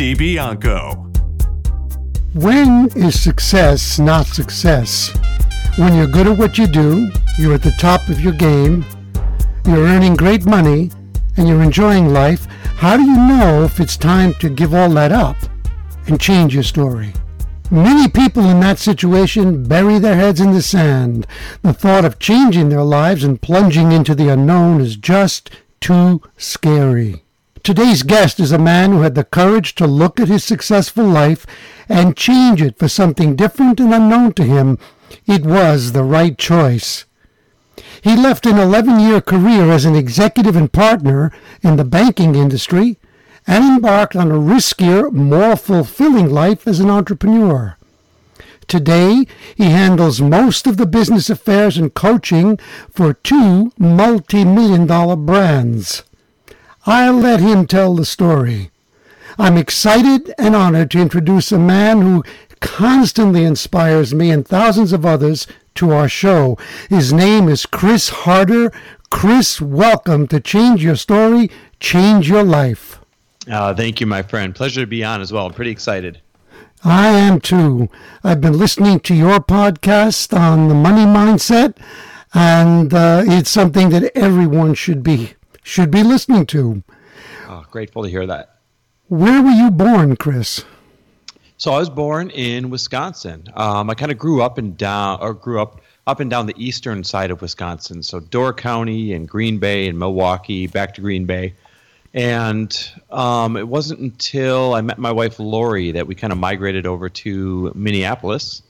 DiBianco. When is success not success? When you're good at what you do, you're at the top of your game, you're earning great money, and you're enjoying life, how do you know if it's time to give all that up and change your story? Many people in that situation bury their heads in the sand. The thought of changing their lives and plunging into the unknown is just too scary. Today's guest is a man who had the courage to look at his successful life and change it for something different and unknown to him. It was the right choice. He left an 11 year career as an executive and partner in the banking industry and embarked on a riskier, more fulfilling life as an entrepreneur. Today, he handles most of the business affairs and coaching for two multi million dollar brands. I'll let him tell the story. I'm excited and honored to introduce a man who constantly inspires me and thousands of others to our show. His name is Chris Harder. Chris, welcome to Change Your Story, Change Your Life. Uh, thank you, my friend. Pleasure to be on as well. I'm pretty excited. I am too. I've been listening to your podcast on the money mindset, and uh, it's something that everyone should be should be listening to. Oh, grateful to hear that. Where were you born, Chris? So I was born in Wisconsin. Um, I kind of grew up and down, or grew up up and down the eastern side of Wisconsin. So Door County and Green Bay and Milwaukee, back to Green Bay. And um, it wasn't until I met my wife Lori that we kind of migrated over to Minneapolis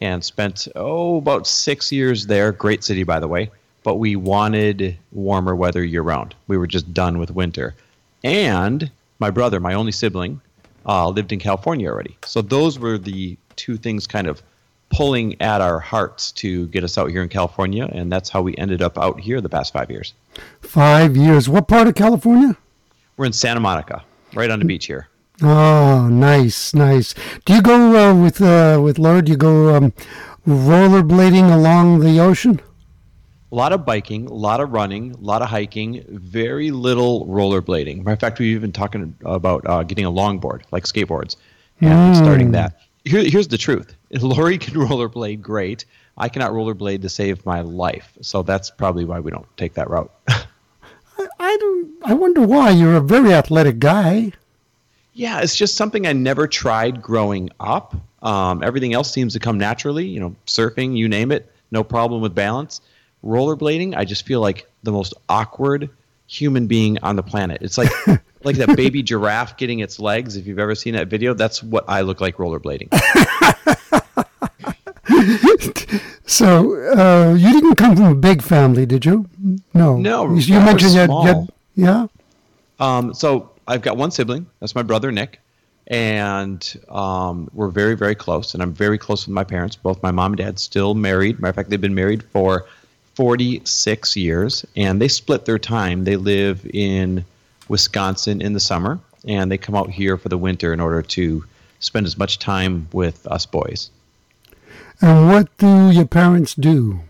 and spent oh about six years there. Great city, by the way but we wanted warmer weather year round. We were just done with winter. And my brother, my only sibling, uh, lived in California already. So those were the two things kind of pulling at our hearts to get us out here in California. And that's how we ended up out here the past five years. Five years. What part of California? We're in Santa Monica, right on the beach here. Oh, nice, nice. Do you go uh, with uh, with Lori? Do you go um, rollerblading along the ocean? A lot of biking, a lot of running, a lot of hiking, very little rollerblading. Matter of fact, we've even talking about uh, getting a longboard, like skateboards, and mm. starting that. Here, here's the truth: Lori can rollerblade great. I cannot rollerblade to save my life, so that's probably why we don't take that route. I, I don't. I wonder why. You're a very athletic guy. Yeah, it's just something I never tried growing up. Um, everything else seems to come naturally. You know, surfing, you name it, no problem with balance rollerblading, I just feel like the most awkward human being on the planet. It's like like that baby giraffe getting its legs. If you've ever seen that video, that's what I look like rollerblading. so uh, you didn't come from a big family, did you? No. No. You, mentioned that. You yeah. Um, so I've got one sibling. That's my brother Nick, and um, we're very very close. And I'm very close with my parents. Both my mom and dad still married. Matter of fact, they've been married for 46 years, and they split their time. They live in Wisconsin in the summer, and they come out here for the winter in order to spend as much time with us boys. And what do your parents do?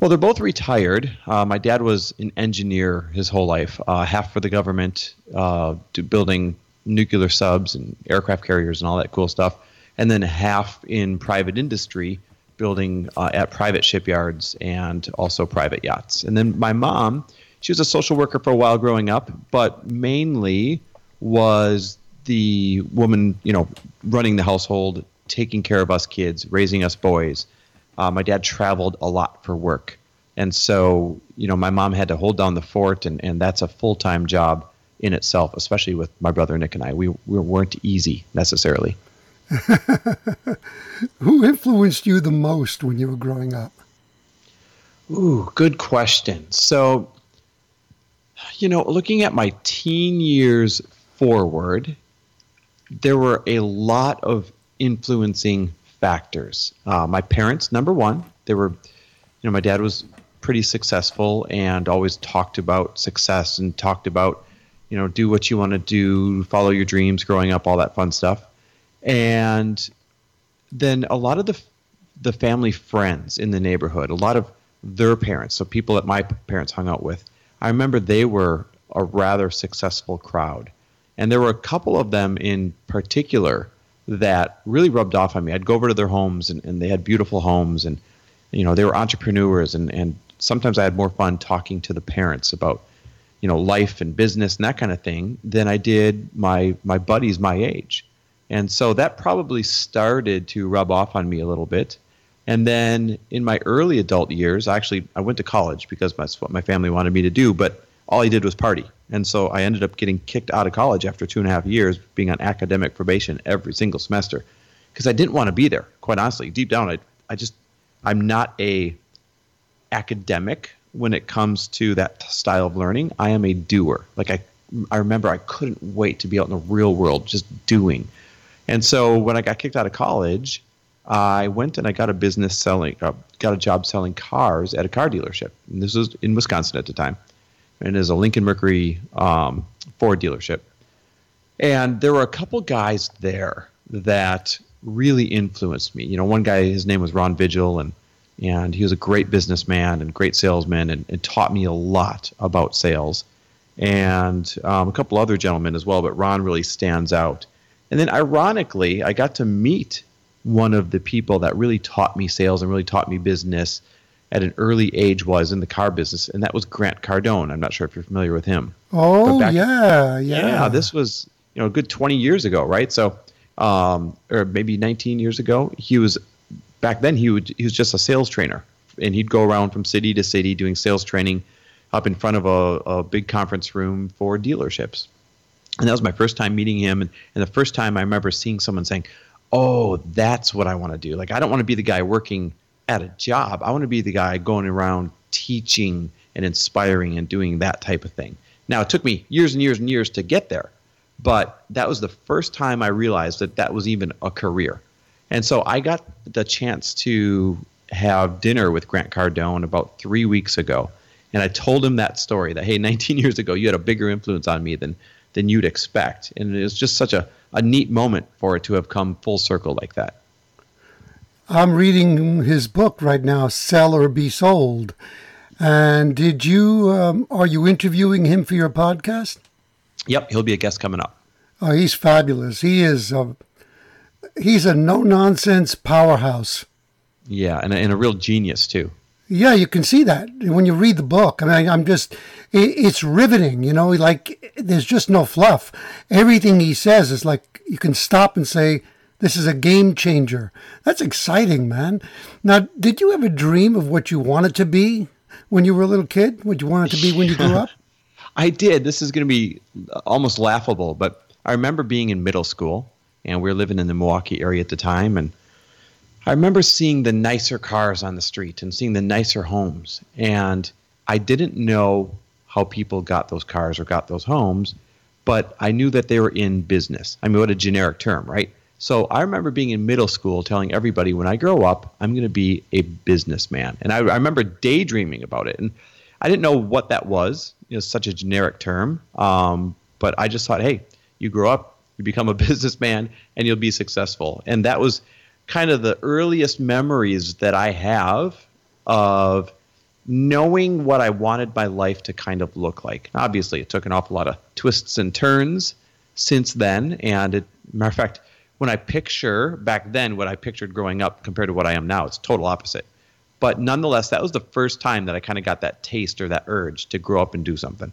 Well, they're both retired. Uh, my dad was an engineer his whole life, uh, half for the government, uh, building nuclear subs and aircraft carriers and all that cool stuff, and then half in private industry, building uh, at private shipyards and also private yachts. And then my mom, she was a social worker for a while growing up, but mainly was the woman, you know, running the household, taking care of us kids, raising us boys. Uh, my dad traveled a lot for work. And so, you know, my mom had to hold down the fort, and, and that's a full time job in itself, especially with my brother Nick and I. We, we weren't easy necessarily. Who influenced you the most when you were growing up? Ooh, good question. So, you know, looking at my teen years forward, there were a lot of influencing factors. Uh, my parents, number one, they were, you know, my dad was pretty successful and always talked about success and talked about, you know, do what you want to do, follow your dreams, growing up, all that fun stuff. And then a lot of the the family friends in the neighborhood, a lot of their parents, so people that my parents hung out with, I remember they were a rather successful crowd. And there were a couple of them in particular that really rubbed off on me. I'd go over to their homes and, and they had beautiful homes and you know, they were entrepreneurs and, and sometimes I had more fun talking to the parents about, you know, life and business and that kind of thing than I did my my buddies my age. And so that probably started to rub off on me a little bit. And then in my early adult years, actually I went to college because that's what my family wanted me to do, but all I did was party. And so I ended up getting kicked out of college after two and a half years, being on academic probation every single semester, because I didn't want to be there. Quite honestly, deep down, I, I just, I'm not a academic when it comes to that style of learning. I am a doer. Like I, I remember I couldn't wait to be out in the real world, just doing. And so when I got kicked out of college, I went and I got a business selling, uh, got a job selling cars at a car dealership. And this was in Wisconsin at the time and it was a Lincoln Mercury um, Ford dealership. And there were a couple guys there that really influenced me. You know, one guy, his name was Ron Vigil, and and he was a great businessman and great salesman, and, and taught me a lot about sales. And um, a couple other gentlemen as well, but Ron really stands out. And then, ironically, I got to meet one of the people that really taught me sales and really taught me business at an early age was in the car business, and that was Grant Cardone. I'm not sure if you're familiar with him. Oh back, yeah, yeah, yeah. This was you know a good 20 years ago, right? So, um, or maybe 19 years ago. He was back then. He would he was just a sales trainer, and he'd go around from city to city doing sales training up in front of a, a big conference room for dealerships. And that was my first time meeting him, and, and the first time I remember seeing someone saying, "Oh, that's what I want to do." Like I don't want to be the guy working at a job. I want to be the guy going around teaching and inspiring and doing that type of thing. Now, it took me years and years and years to get there, but that was the first time I realized that that was even a career. And so I got the chance to have dinner with Grant Cardone about three weeks ago. And I told him that story that, hey, 19 years ago, you had a bigger influence on me than, than you'd expect. And it was just such a, a neat moment for it to have come full circle like that. I'm reading his book right now, Sell or Be Sold. And did you, um, are you interviewing him for your podcast? Yep, he'll be a guest coming up. Oh, he's fabulous. He is a, he's a no nonsense powerhouse. Yeah, and a, and a real genius too. Yeah, you can see that when you read the book. I mean, I'm just, it, it's riveting, you know, like there's just no fluff. Everything he says is like you can stop and say, this is a game changer. That's exciting, man. Now, did you ever dream of what you wanted to be when you were a little kid? What you wanted to be when you grew up? I did. This is going to be almost laughable, but I remember being in middle school and we were living in the Milwaukee area at the time and I remember seeing the nicer cars on the street and seeing the nicer homes and I didn't know how people got those cars or got those homes, but I knew that they were in business. I mean, what a generic term, right? So I remember being in middle school telling everybody when I grow up, I'm going to be a businessman. And I, I, remember daydreaming about it. And I didn't know what that was. It was such a generic term. Um, but I just thought, hey, you grow up, you become a businessman, and you'll be successful. And that was kind of the earliest memories that I have of knowing what I wanted my life to kind of look like. Obviously, it took an awful lot of twists and turns since then. And it, matter of fact, when I picture back then what I pictured growing up compared to what I am now, it's total opposite. But nonetheless, that was the first time that I kind of got that taste or that urge to grow up and do something.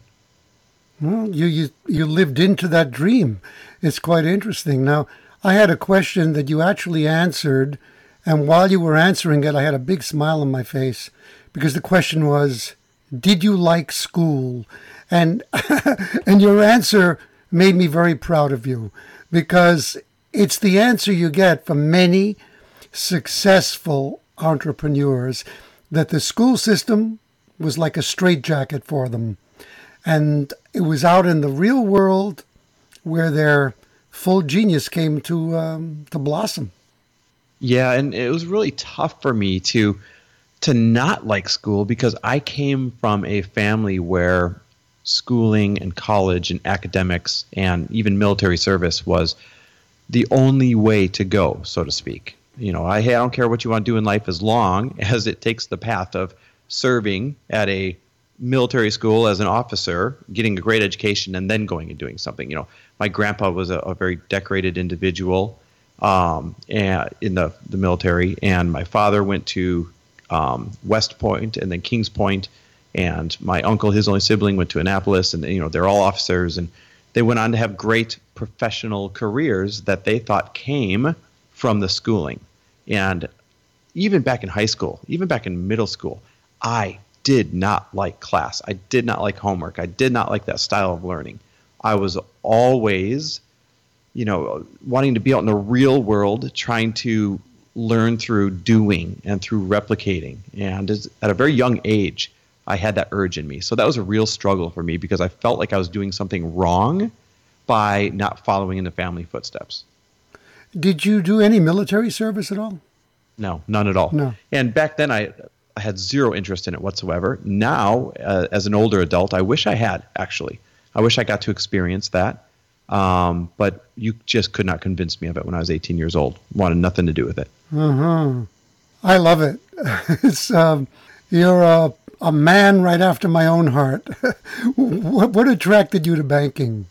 Well, you, you you lived into that dream. It's quite interesting. Now, I had a question that you actually answered, and while you were answering it, I had a big smile on my face because the question was, "Did you like school?" And and your answer made me very proud of you because it's the answer you get from many successful entrepreneurs that the school system was like a straitjacket for them. And it was out in the real world where their full genius came to um, to blossom. Yeah, and it was really tough for me to to not like school because I came from a family where schooling and college and academics and even military service was the only way to go, so to speak. You know, I, I don't care what you want to do in life as long as it takes the path of serving at a military school as an officer, getting a great education, and then going and doing something. You know, my grandpa was a, a very decorated individual um, and in the, the military, and my father went to um, West Point and then Kings Point, and my uncle, his only sibling, went to Annapolis, and you know they're all officers, and they went on to have great professional careers that they thought came from the schooling, and even back in high school, even back in middle school, I did not like class. I did not like homework. I did not like that style of learning. I was always, you know, wanting to be out in the real world, trying to learn through doing and through replicating. And at a very young age, I had that urge in me. So that was a real struggle for me because I felt like I was doing something wrong by not following in the family footsteps. Did you do any military service at all? No, none at all. No. And back then, I I had zero interest in it whatsoever. Now, uh, as an older adult, I wish I had actually. I wish I got to experience that. Um, but you just could not convince me of it when I was 18 years old. Wanted nothing to do with it. Uh-huh. I love it. it's um, you're a, a man right after my own heart. what, what attracted you to banking?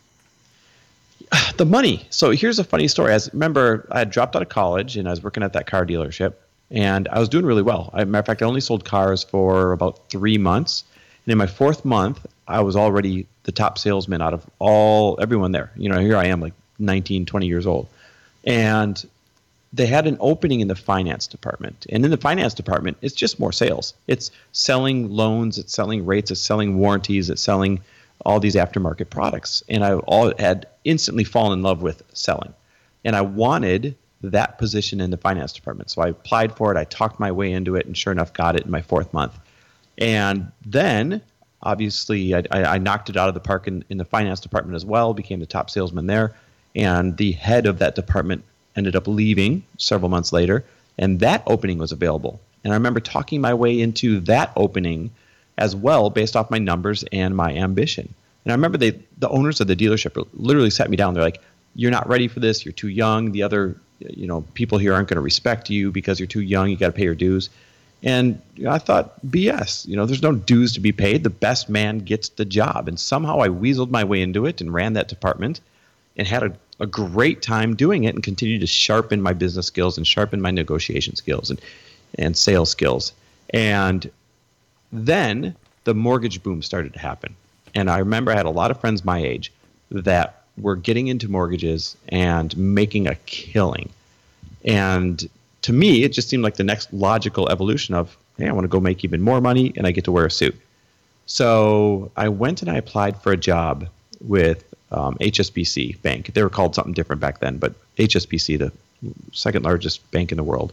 The money. So here's a funny story. As remember, I had dropped out of college and I was working at that car dealership and I was doing really well. A matter of fact, I only sold cars for about three months, and in my fourth month, I was already the top salesman out of all everyone there. You know, here I am, like 19, 20 years old, and they had an opening in the finance department. And in the finance department, it's just more sales. It's selling loans, it's selling rates, it's selling warranties, it's selling all these aftermarket products. And I all had instantly fallen in love with selling. And I wanted that position in the finance department. So I applied for it. I talked my way into it, and sure enough, got it in my fourth month. And then, obviously, I, I knocked it out of the park in, in the finance department as well. Became the top salesman there, and the head of that department ended up leaving several months later, and that opening was available. And I remember talking my way into that opening as well, based off my numbers and my ambition. And I remember they, the owners of the dealership literally sat me down. They're like, "You're not ready for this. You're too young. The other you know people here aren't going to respect you because you're too young you got to pay your dues. And you know, i thought bs you know there's no dues to be paid. The best man gets the job. And somehow i weaseled my way into it and ran that department and had a, a great time doing it and continued to sharpen my business skills and sharpen my negotiation skills and, and sales skills. And then the mortgage boom started to happen. And i remember i had a lot of friends my age that were getting into mortgages and making a killing. And to me, it just seemed like the next logical evolution of, hey, I want to go make even more money and I get to wear a suit. So I went and I applied for a job with um, HSBC Bank. They were called something different back then, but HSBC, the second largest bank in the world.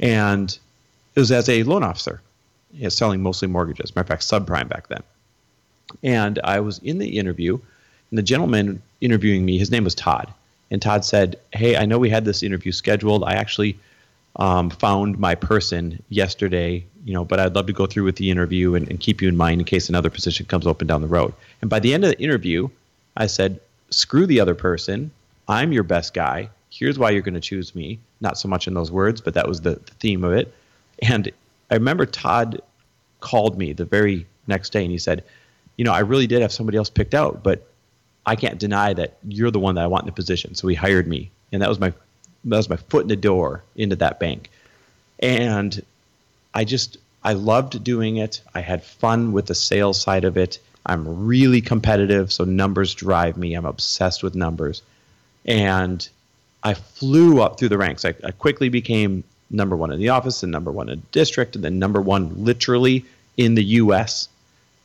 And it was as a loan officer, selling mostly mortgages. Matter of fact, subprime back then. And I was in the interview, and the gentleman interviewing me, his name was Todd. And Todd said, Hey, I know we had this interview scheduled. I actually um, found my person yesterday, you know, but I'd love to go through with the interview and, and keep you in mind in case another position comes open down the road. And by the end of the interview, I said, Screw the other person. I'm your best guy. Here's why you're going to choose me. Not so much in those words, but that was the, the theme of it. And I remember Todd called me the very next day and he said, You know, I really did have somebody else picked out, but I can't deny that you're the one that I want in the position. So he hired me, and that was my that was my foot in the door into that bank. And I just I loved doing it. I had fun with the sales side of it. I'm really competitive, so numbers drive me. I'm obsessed with numbers. And I flew up through the ranks. I, I quickly became number one in the office and number one in the district and then number one literally in the US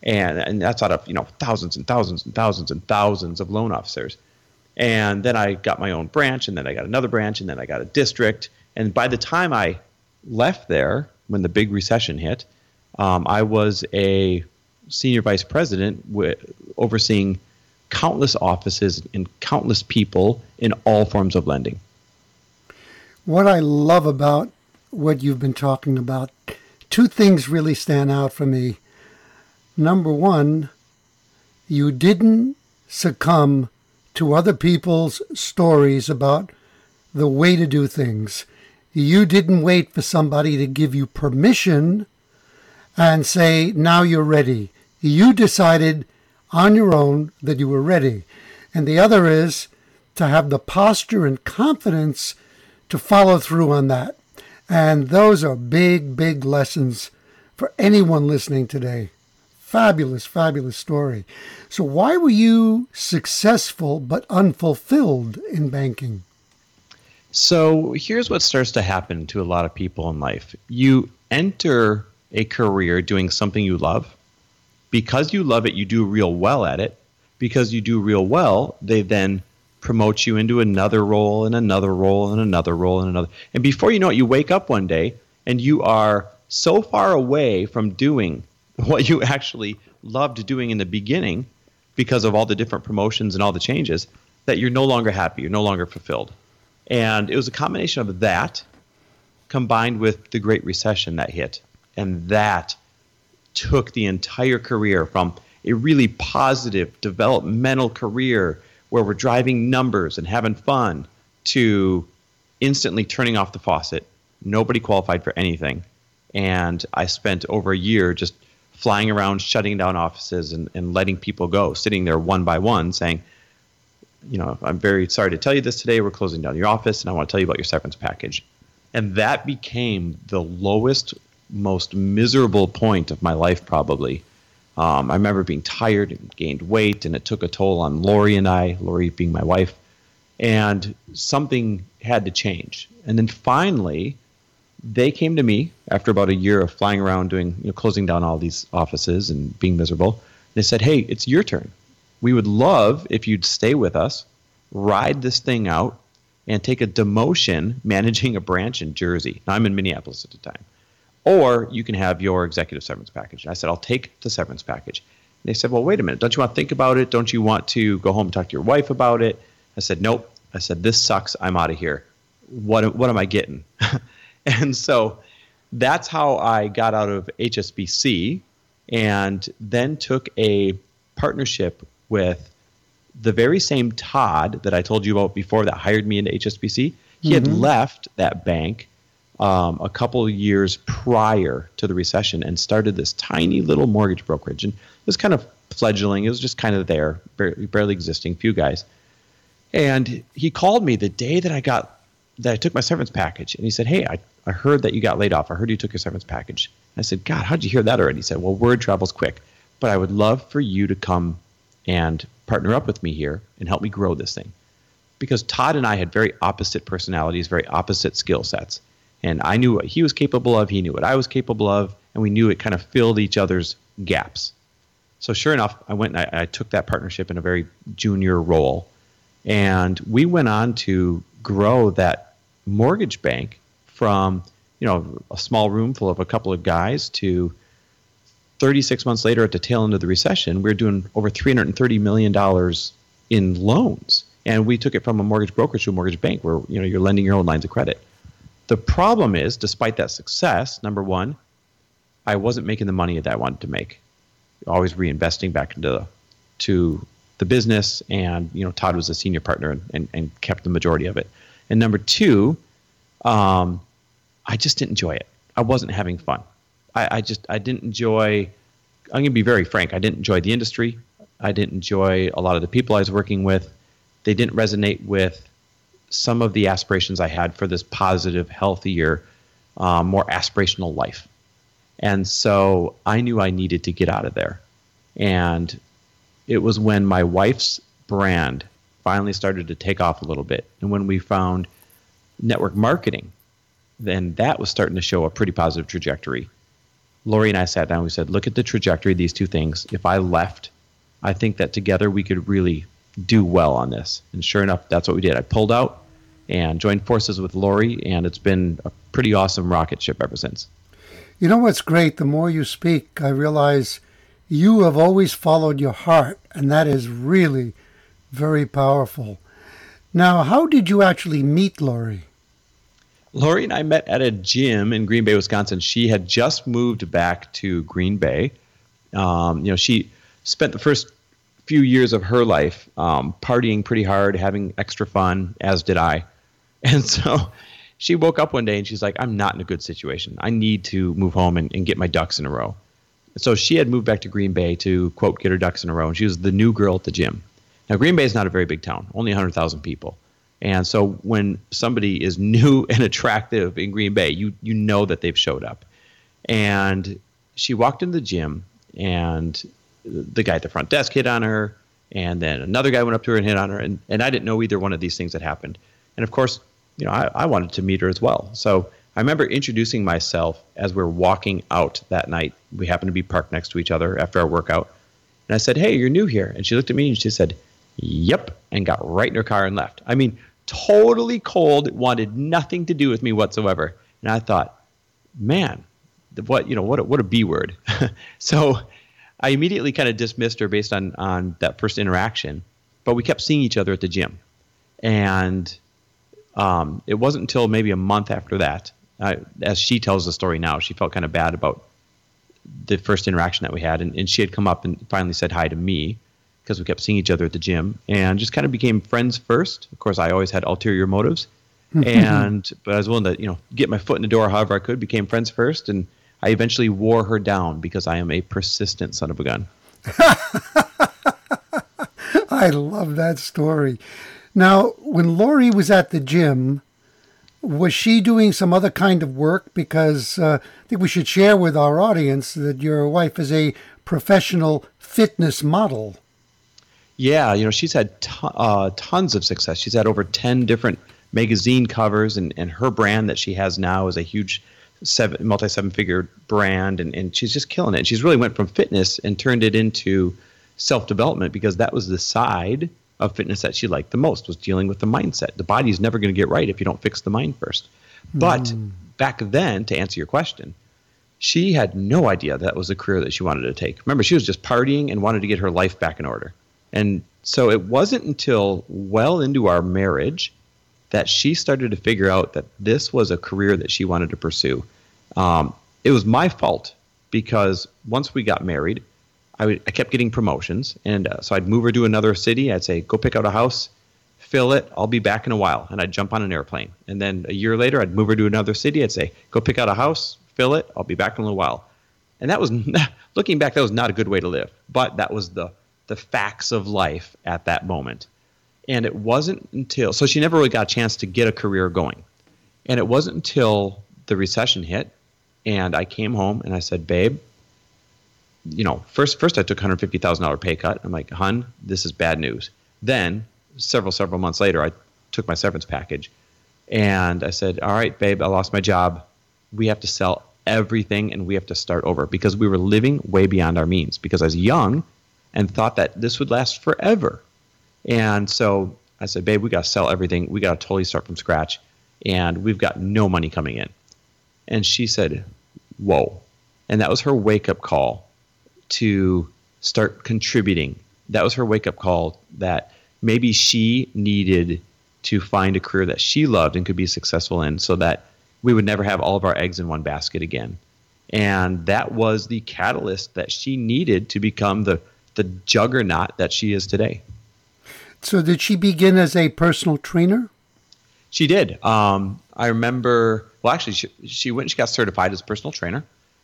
and and that's out of you know thousands and thousands and thousands and thousands of loan officers. And then I got my own branch, and then I got another branch, and then I got a district. And by the time I left there, when the big recession hit, um, I was a senior vice president overseeing countless offices and countless people in all forms of lending. What I love about what you've been talking about, two things really stand out for me. Number one, you didn't succumb to other people's stories about the way to do things. You didn't wait for somebody to give you permission and say, now you're ready. You decided on your own that you were ready. And the other is to have the posture and confidence to follow through on that. And those are big, big lessons for anyone listening today. Fabulous, fabulous story. So, why were you successful but unfulfilled in banking? So, here's what starts to happen to a lot of people in life you enter a career doing something you love. Because you love it, you do real well at it. Because you do real well, they then promote you into another role and another role and another role and another. And before you know it, you wake up one day and you are so far away from doing what you actually loved doing in the beginning because of all the different promotions and all the changes that you're no longer happy, you're no longer fulfilled. And it was a combination of that combined with the Great Recession that hit. And that took the entire career from a really positive developmental career where we're driving numbers and having fun to instantly turning off the faucet. Nobody qualified for anything. And I spent over a year just flying around, shutting down offices and, and letting people go, sitting there one by one saying, you know, I'm very sorry to tell you this today. We're closing down your office and I want to tell you about your severance package. And that became the lowest, most miserable point of my life, probably. Um, I remember being tired and gained weight, and it took a toll on Lori and I, Lori being my wife. And something had to change. And then finally, they came to me after about a year of flying around doing you know, closing down all these offices and being miserable. They said hey it's your turn. We would love if you'd stay with us ride this thing out and take a demotion managing a branch in jersey. Now i'm in minneapolis at the time. Or you can have your executive severance package. I said i'll take the severance package. And they said well wait a minute. Don't you want to think about it? Don't you want to go home and talk to your wife about it? I said nope. I said this sucks. I'm out of here. What, what am i getting And so that's how I got out of HSBC and then took a partnership with the very same Todd that I told you about before that hired me into HSBC. He mm-hmm. had left that bank um, a couple of years prior to the recession and started this tiny little mortgage brokerage. And it was kind of fledgling. It was just kind of there, barely, barely existing, few guys. And he called me the day that I got that I took my severance package, and he said, "Hey, I, I heard that you got laid off. I heard you took your severance package." I said, "God, how'd you hear that already?" He said, "Well, word travels quick, but I would love for you to come and partner up with me here and help me grow this thing." Because Todd and I had very opposite personalities, very opposite skill sets, and I knew what he was capable of, he knew what I was capable of, and we knew it kind of filled each other's gaps. So sure enough, I went and I, I took that partnership in a very junior role, and we went on to grow that mortgage bank from you know a small room full of a couple of guys to 36 months later at the tail end of the recession we are doing over 330 million dollars in loans. And we took it from a mortgage brokerage to a mortgage bank where you know you're lending your own lines of credit. The problem is despite that success number one i wasn't making the money that i wanted to make. Always reinvesting back into the, to the business and you know todd was a senior partner and, and, and kept the majority of it. And number two, um, I just didn't enjoy it. I wasn't having fun. I, I just I didn't enjoy. I'm going to be very frank. I didn't enjoy the industry. I didn't enjoy a lot of the people I was working with. They didn't resonate with some of the aspirations I had for this positive, healthier, um, more aspirational life. And so I knew I needed to get out of there. And it was when my wife's brand finally started to take off a little bit. And when we found network marketing, then that was starting to show a pretty positive trajectory. Lori and I sat down. We said, look at the trajectory of these two things. If I left, I think that together we could really do well on this. And sure enough, that's what we did. I pulled out and joined forces with Lori, and it's been a pretty awesome rocket ship ever since. You know what's great? The more you speak, I realize you have always followed your heart, and that is really – Very powerful. Now, how did you actually meet Lori? Lori and I met at a gym in Green Bay, Wisconsin. She had just moved back to Green Bay. Um, you know, she spent the first few years of her life um, partying pretty hard, having extra fun, as did I. And so she woke up one day and she's like, I'm not in a good situation. I need to move home and, and get my ducks in a row. So she had moved back to Green Bay to, quote, get her ducks in a row. And she was the new girl at the gym. Now, Green Bay is not a very big town, only 100,000 people. And so when somebody is new and attractive in Green Bay, you, you know that they've showed up. And she walked into the gym and the guy at the front desk hit on her, and then another guy went up to her and hit on her, and, and I didn't know either one of these things had happened. And of course, you know, I, I wanted to meet her as well. So I remember introducing myself as we are walking out that night. We happened to be parked next to each other after our workout. And I said, Hey, you're new here. And she looked at me and she said, Yep, and got right in her car and left. I mean, totally cold, wanted nothing to do with me whatsoever. And I thought, man, what you know, what a, what a B word. so I immediately kind of dismissed her based on on that first interaction, but we kept seeing each other at the gym, and um, it wasn't until maybe a month after that, uh, as she tells the story now, she felt kind of bad about the first interaction that we had, and, and she had come up and finally said hi to me because we kept seeing each other at the gym, and just kind of became friends first. Of course, I always had ulterior motives, and but I was willing to you know get my foot in the door however I could. Became friends first, and I eventually wore her down because I am a persistent son of a gun. I love that story. Now, when Lori was at the gym, was she doing some other kind of work? Because uh, I think we should share with our audience that your wife is a professional fitness model. Yeah, you know, she's had t- uh, tons of success. She's had over 10 different magazine covers, and, and her brand that she has now is a huge seven multi seven figure brand and, and she's just killing it. She's really went from fitness and turned it into self development because that was the side of fitness that she liked the most was dealing with the mindset. The body's never going to get right if you don't fix the mind first. But mm. back then, to answer your question, she had no idea that was a career that she wanted to take. Remember, she was just partying and wanted to get her life back in order. And so it wasn't until well into our marriage that she started to figure out that this was a career that she wanted to pursue. Um, it was my fault because once we got married, I, kept getting promotions, and uh, so I'd move her to another city. I'd say, "Go pick out a house, fill it. I'll be back in a while," and I'd jump on an airplane. And then a year later, I'd move her to another city. I'd say, "Go pick out a house, fill it. I'll be back in a little while." And that was, looking back, that was not a good way to live. But that was the the facts of life at that moment. And it wasn't until, so she never really got a chance to get a career going. And it wasn't until the recession hit and I came home and I said, babe, you know, first, first I took $150,000 pay cut. I'm like, hun, this is bad news. Then several, several months later, I took my severance package and I said, all right, babe, I lost my job. We have to sell everything and we have to start over because we were living way beyond our means because I was young and thought that this would last forever. And so I said, babe, we got to sell everything. We got to totally start from scratch. And we've got no money coming in. And she said, whoa. And that was her wake up call to start contributing. That was her wake up call that maybe she needed to find a career that she loved and could be successful in so that we would never have all of our eggs in one basket again. And that was the catalyst that she needed to become the, the juggernaut that she is today. So, did she begin as a personal trainer? She did. Um, I remember. Well, actually, she, she went. She got certified as a personal trainer,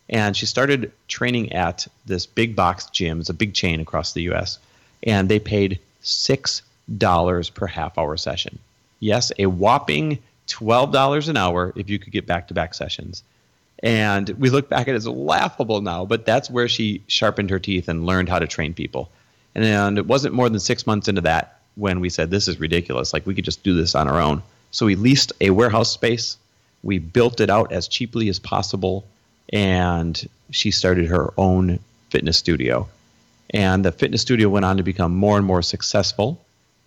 and she started training at this big box gym. It's a big chain across the U.S., and they paid six dollars per half hour session. Yes, a whopping twelve dollars an hour if you could get back to back sessions. And we look back at it as laughable now, but that's where she sharpened her teeth and learned how to train people. And, and it wasn't more than six months into that when we said this is ridiculous. Like we could just do this on our own. So we leased a warehouse space. We built it out as cheaply as possible, and she started her own fitness studio. And the fitness studio went on to become more and more successful.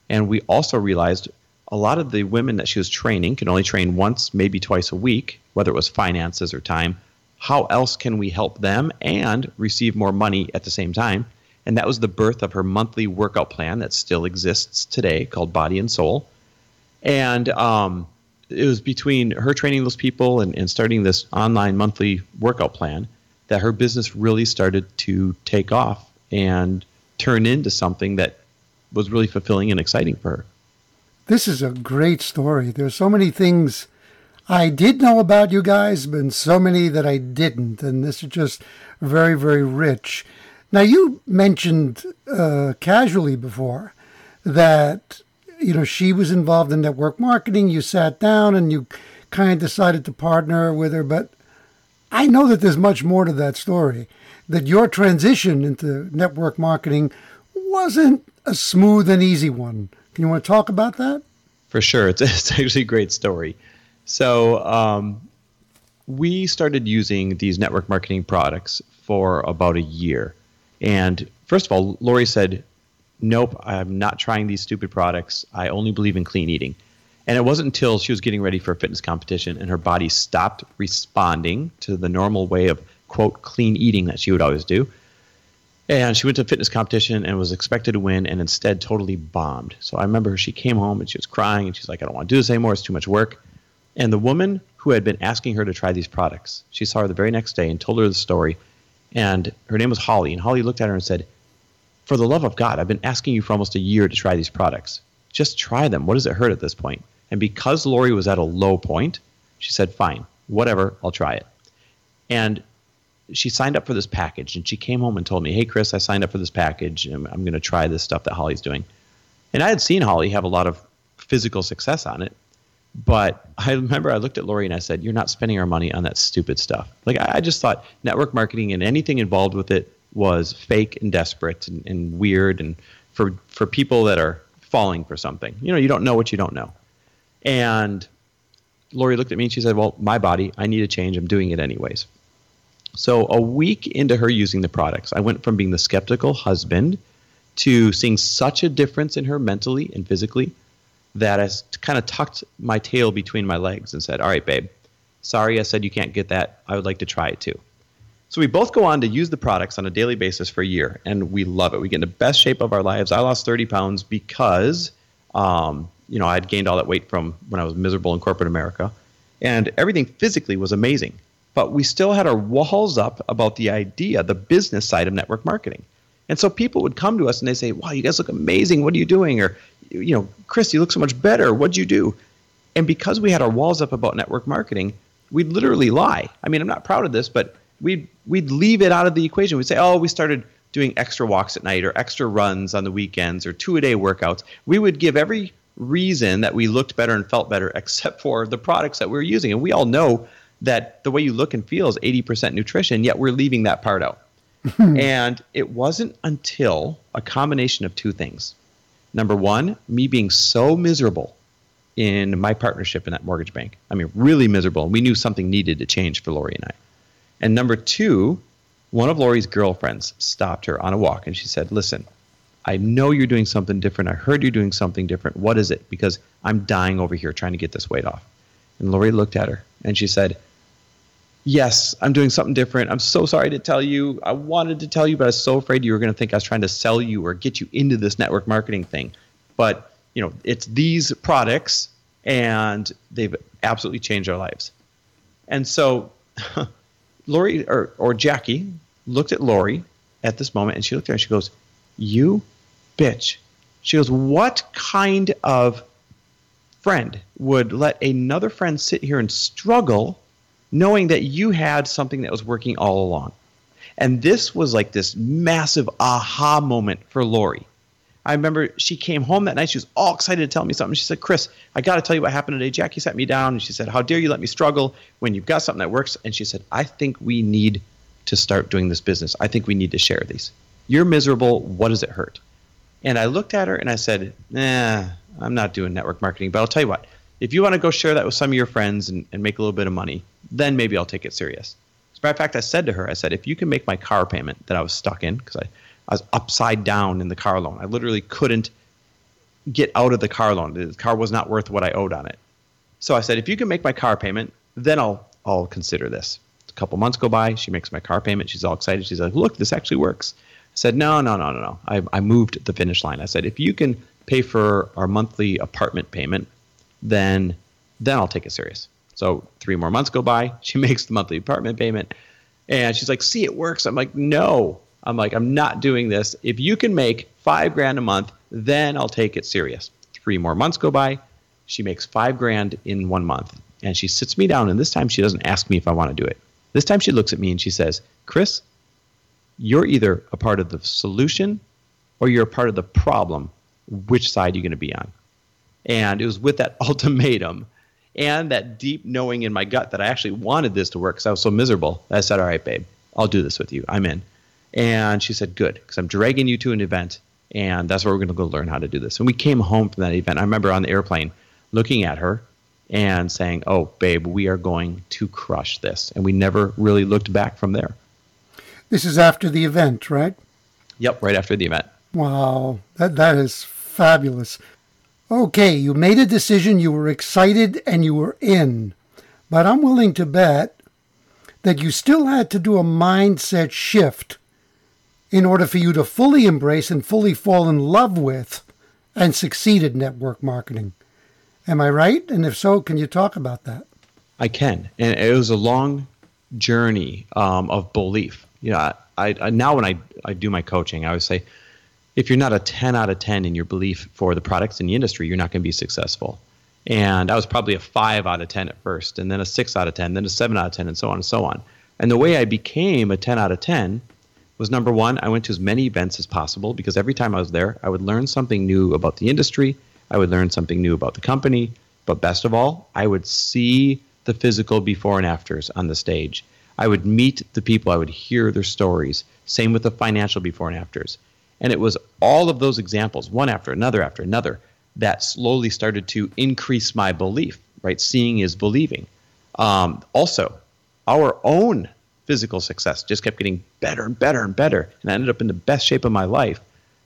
And we also realized a lot of the women that she was training could only train once, maybe twice a week, whether it was finances or time. How else can we help them and receive more money at the same time? And that was the birth of her monthly workout plan that still exists today called Body and Soul. And um, it was between her training those people and, and starting this online monthly workout plan that her business really started to take off and turn into something that was really fulfilling and exciting for her. This is a great story. There's so many things I did know about you guys, but so many that I didn't. And this is just very, very rich. Now, you mentioned uh, casually before that, you know, she was involved in network marketing. You sat down and you kind of decided to partner with her. But I know that there's much more to that story, that your transition into network marketing wasn't a smooth and easy one. Can you want to talk about that? For sure. It's, it's actually a great story. So, um, we started using these network marketing products for about a year. And first of all, Lori said, Nope, I'm not trying these stupid products. I only believe in clean eating. And it wasn't until she was getting ready for a fitness competition and her body stopped responding to the normal way of, quote, clean eating that she would always do. And she went to a fitness competition and was expected to win and instead totally bombed. So I remember she came home and she was crying and she's like, I don't want to do this anymore. It's too much work. And the woman who had been asking her to try these products, she saw her the very next day and told her the story. And her name was Holly. And Holly looked at her and said, For the love of God, I've been asking you for almost a year to try these products. Just try them. What does it hurt at this point? And because Lori was at a low point, she said, Fine, whatever, I'll try it. And she signed up for this package and she came home and told me, Hey, Chris, I signed up for this package. And I'm going to try this stuff that Holly's doing. And I had seen Holly have a lot of physical success on it. But I remember I looked at Lori and I said, You're not spending our money on that stupid stuff. Like, I just thought network marketing and anything involved with it was fake and desperate and, and weird and for, for people that are falling for something. You know, you don't know what you don't know. And Lori looked at me and she said, Well, my body, I need a change. I'm doing it anyways. So, a week into her using the products, I went from being the skeptical husband to seeing such a difference in her mentally and physically that I kind of tucked my tail between my legs and said, All right, babe, sorry I said you can't get that. I would like to try it too. So we both go on to use the products on a daily basis for a year, and we love it. We get in the best shape of our lives. I lost 30 pounds because um, you know, I'd gained all that weight from when I was miserable in corporate America, and everything physically was amazing. But we still had our walls up about the idea, the business side of network marketing. And so people would come to us and they say, "Wow, you guys look amazing. What are you doing?" Or, you know, "Chris, you look so much better. What'd you do?" And because we had our walls up about network marketing, we'd literally lie. I mean, I'm not proud of this, but we'd we'd leave it out of the equation. We'd say, "Oh, we started doing extra walks at night or extra runs on the weekends or two a day workouts." We would give every reason that we looked better and felt better except for the products that we are using. And we all know that the way you look and feel is 80% nutrition, yet we're leaving that part out. and it wasn't until a combination of two things. Number one, me being so miserable in my partnership in that mortgage bank. I mean, really miserable. We knew something needed to change for Lori and I. And number two, one of Lori's girlfriends stopped her on a walk and she said, Listen, I know you're doing something different. I heard you're doing something different. What is it? Because I'm dying over here trying to get this weight off. And Lori looked at her and she said, Yes, I'm doing something different. I'm so sorry to tell you. I wanted to tell you, but I was so afraid you were going to think I was trying to sell you or get you into this network marketing thing. But, you know, it's these products and they've absolutely changed our lives. And so Lori or, or Jackie looked at Lori at this moment and she looked at her and she goes, You bitch. She goes, What kind of friend would let another friend sit here and struggle knowing that you had something that was working all along? And this was like this massive aha moment for Lori. I remember she came home that night. She was all excited to tell me something. She said, Chris, I got to tell you what happened today. Jackie sat me down and she said, How dare you let me struggle when you've got something that works? And she said, I think we need to start doing this business. I think we need to share these. You're miserable. What does it hurt? And I looked at her and I said, Nah, I'm not doing network marketing, but I'll tell you what, if you want to go share that with some of your friends and, and make a little bit of money, then maybe I'll take it serious. As a matter of fact, I said to her, I said, if you can make my car payment that I was stuck in, because I, I was upside down in the car loan, I literally couldn't get out of the car loan. The car was not worth what I owed on it. So I said, if you can make my car payment, then I'll I'll consider this. A couple months go by, she makes my car payment. She's all excited. She's like, look, this actually works. I said, no, no, no, no, no. I, I moved the finish line. I said, if you can pay for our monthly apartment payment, then then I'll take it serious. So three more months go by. She makes the monthly apartment payment, and she's like, "See, it works." I'm like, "No." I'm like, "I'm not doing this. If you can make five grand a month, then I'll take it serious." Three more months go by. She makes five grand in one month, and she sits me down. And this time, she doesn't ask me if I want to do it. This time, she looks at me and she says, "Chris, you're either a part of the solution or you're a part of the problem. Which side are you going to be on? And it was with that ultimatum and that deep knowing in my gut that I actually wanted this to work because I was so miserable. I said, All right, babe, I'll do this with you. I'm in. And she said, Good, because I'm dragging you to an event and that's where we're going to go learn how to do this. And we came home from that event. I remember on the airplane looking at her and saying, Oh, babe, we are going to crush this. And we never really looked back from there. This is after the event, right? Yep, right after the event. Wow, that that is fabulous. Okay, you made a decision, you were excited, and you were in. But I'm willing to bet that you still had to do a mindset shift in order for you to fully embrace and fully fall in love with and succeed at network marketing. Am I right? And if so, can you talk about that? I can. And it was a long journey um, of belief. You know, I, I, now when I, I do my coaching, I always say, if you're not a 10 out of 10 in your belief for the products in the industry, you're not going to be successful. And I was probably a 5 out of 10 at first, and then a 6 out of 10, then a 7 out of 10, and so on and so on. And the way I became a 10 out of 10 was number one, I went to as many events as possible because every time I was there, I would learn something new about the industry, I would learn something new about the company, but best of all, I would see the physical before and afters on the stage. I would meet the people, I would hear their stories. Same with the financial before and afters. And it was all of those examples, one after another after another, that slowly started to increase my belief, right? Seeing is believing. Um, also, our own physical success just kept getting better and better and better. And I ended up in the best shape of my life.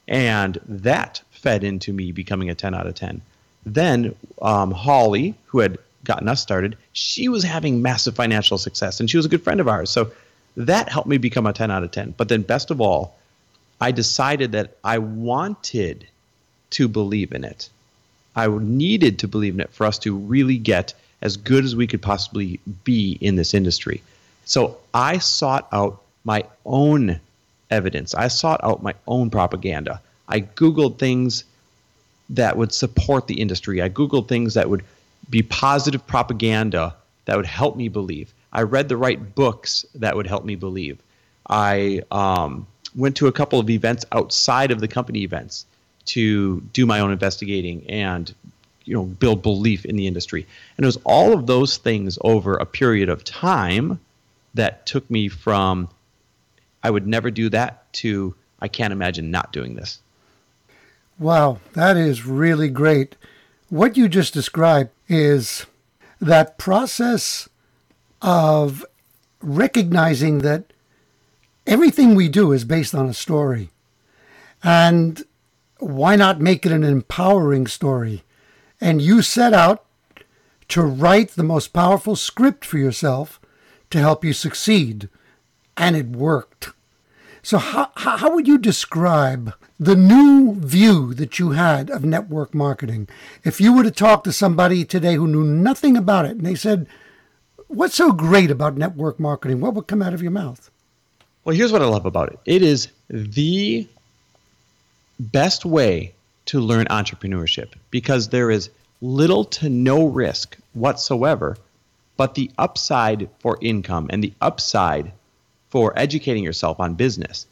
And that fed into me becoming a 10 out of 10. Then um, Holly, who had gotten us started, she was having massive financial success and she was a good friend of ours. So that helped me become a 10 out of 10. But then, best of all, I decided that I wanted to believe in it. I needed to believe in it for us to really get as good as we could possibly be in this industry. So I sought out my own evidence. I sought out my own propaganda. I Googled things that would support the industry. I Googled things that would be positive propaganda that would help me believe. I read the right books that would help me believe. I um, went to a couple of events outside of the company events to do my own investigating and you know build belief in the industry. And it was all of those things over a period of time that took me from i would never do that to i can't imagine not doing this. Wow that is really great. What you just described is that process of recognizing that everything we do is based on a story. And why not make it an empowering story? And you set out to write the most powerful script for yourself to help you succeed. And it worked. So, how, how would you describe the new view that you had of network marketing? If you were to talk to somebody today who knew nothing about it and they said, What's so great about network marketing? What would come out of your mouth? Well, here's what I love about it it is the best way to learn entrepreneurship because there is little to no risk whatsoever, but the upside for income and the upside for educating yourself on business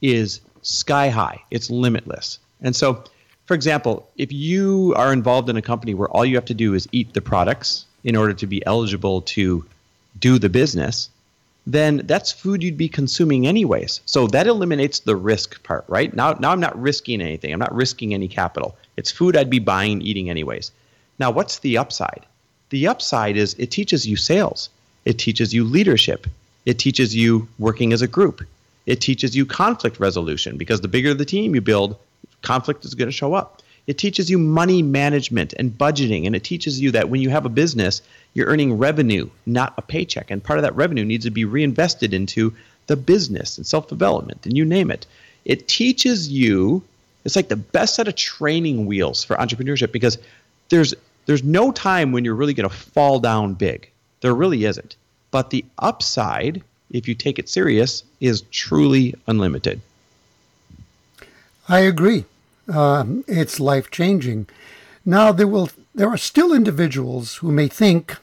is sky high. It's limitless. And so, for example, if you are involved in a company where all you have to do is eat the products in order to be eligible to do the business, then that's food you'd be consuming anyways. So that eliminates the risk part, right? Now, now I'm not risking anything. I'm not risking any capital. It's food I'd be buying eating anyways. Now, what's the upside? The upside is it teaches you sales. It teaches you leadership. It teaches you working as a group. It teaches you conflict resolution because the bigger the team you build, conflict is going to show up. It teaches you money management and budgeting, and it teaches you that when you have a business, you're earning revenue, not a paycheck. And part of that revenue needs to be reinvested into the business and self development, and you name it. It teaches you, it's like the best set of training wheels for entrepreneurship because there's there's no time when you're really going to fall down big. There really isn't. But the upside, if you take it serious, is truly unlimited. I agree. Um, it's life changing. Now there will there are still individuals who may think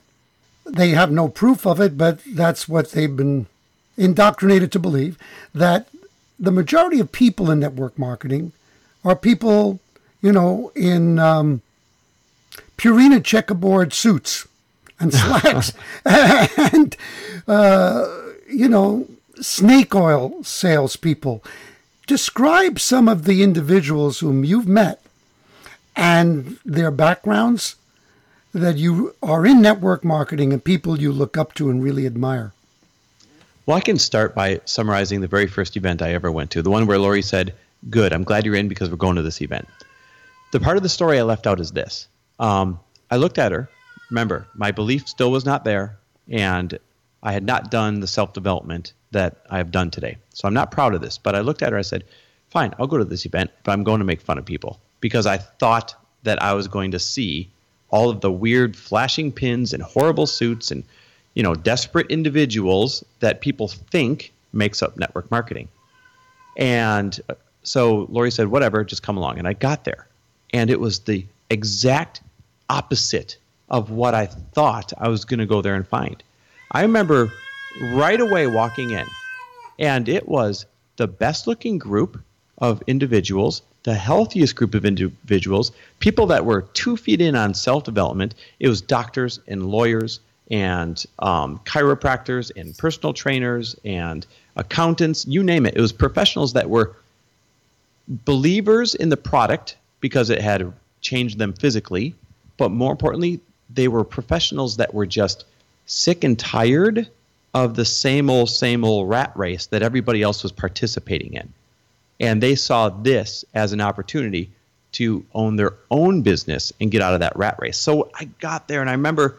they have no proof of it, but that's what they've been indoctrinated to believe that the majority of people in network marketing are people, you know, in um, Purina checkerboard suits and slacks and, uh, you know, snake oil salespeople. Describe some of the individuals whom you've met and their backgrounds that you are in network marketing and people you look up to and really admire. Well, I can start by summarizing the very first event I ever went to, the one where Lori said, Good, I'm glad you're in because we're going to this event. The part of the story I left out is this um, I looked at her. Remember, my belief still was not there, and I had not done the self development that I have done today. So I'm not proud of this, but I looked at her. I said, Fine, I'll go to this event, but I'm going to make fun of people because I thought that I was going to see all of the weird flashing pins and horrible suits and you know desperate individuals that people think makes up network marketing. And uh, so Lori said, "Whatever, just come along." And I got there, and it was the exact opposite of what I thought I was going to go there and find. I remember right away walking in, and it was the best looking group of individuals the healthiest group of individuals, people that were two feet in on self development. It was doctors and lawyers and um, chiropractors and personal trainers and accountants, you name it. It was professionals that were believers in the product because it had changed them physically, but more importantly, they were professionals that were just sick and tired of the same old, same old rat race that everybody else was participating in. And they saw this as an opportunity to own their own business and get out of that rat race. So I got there and I remember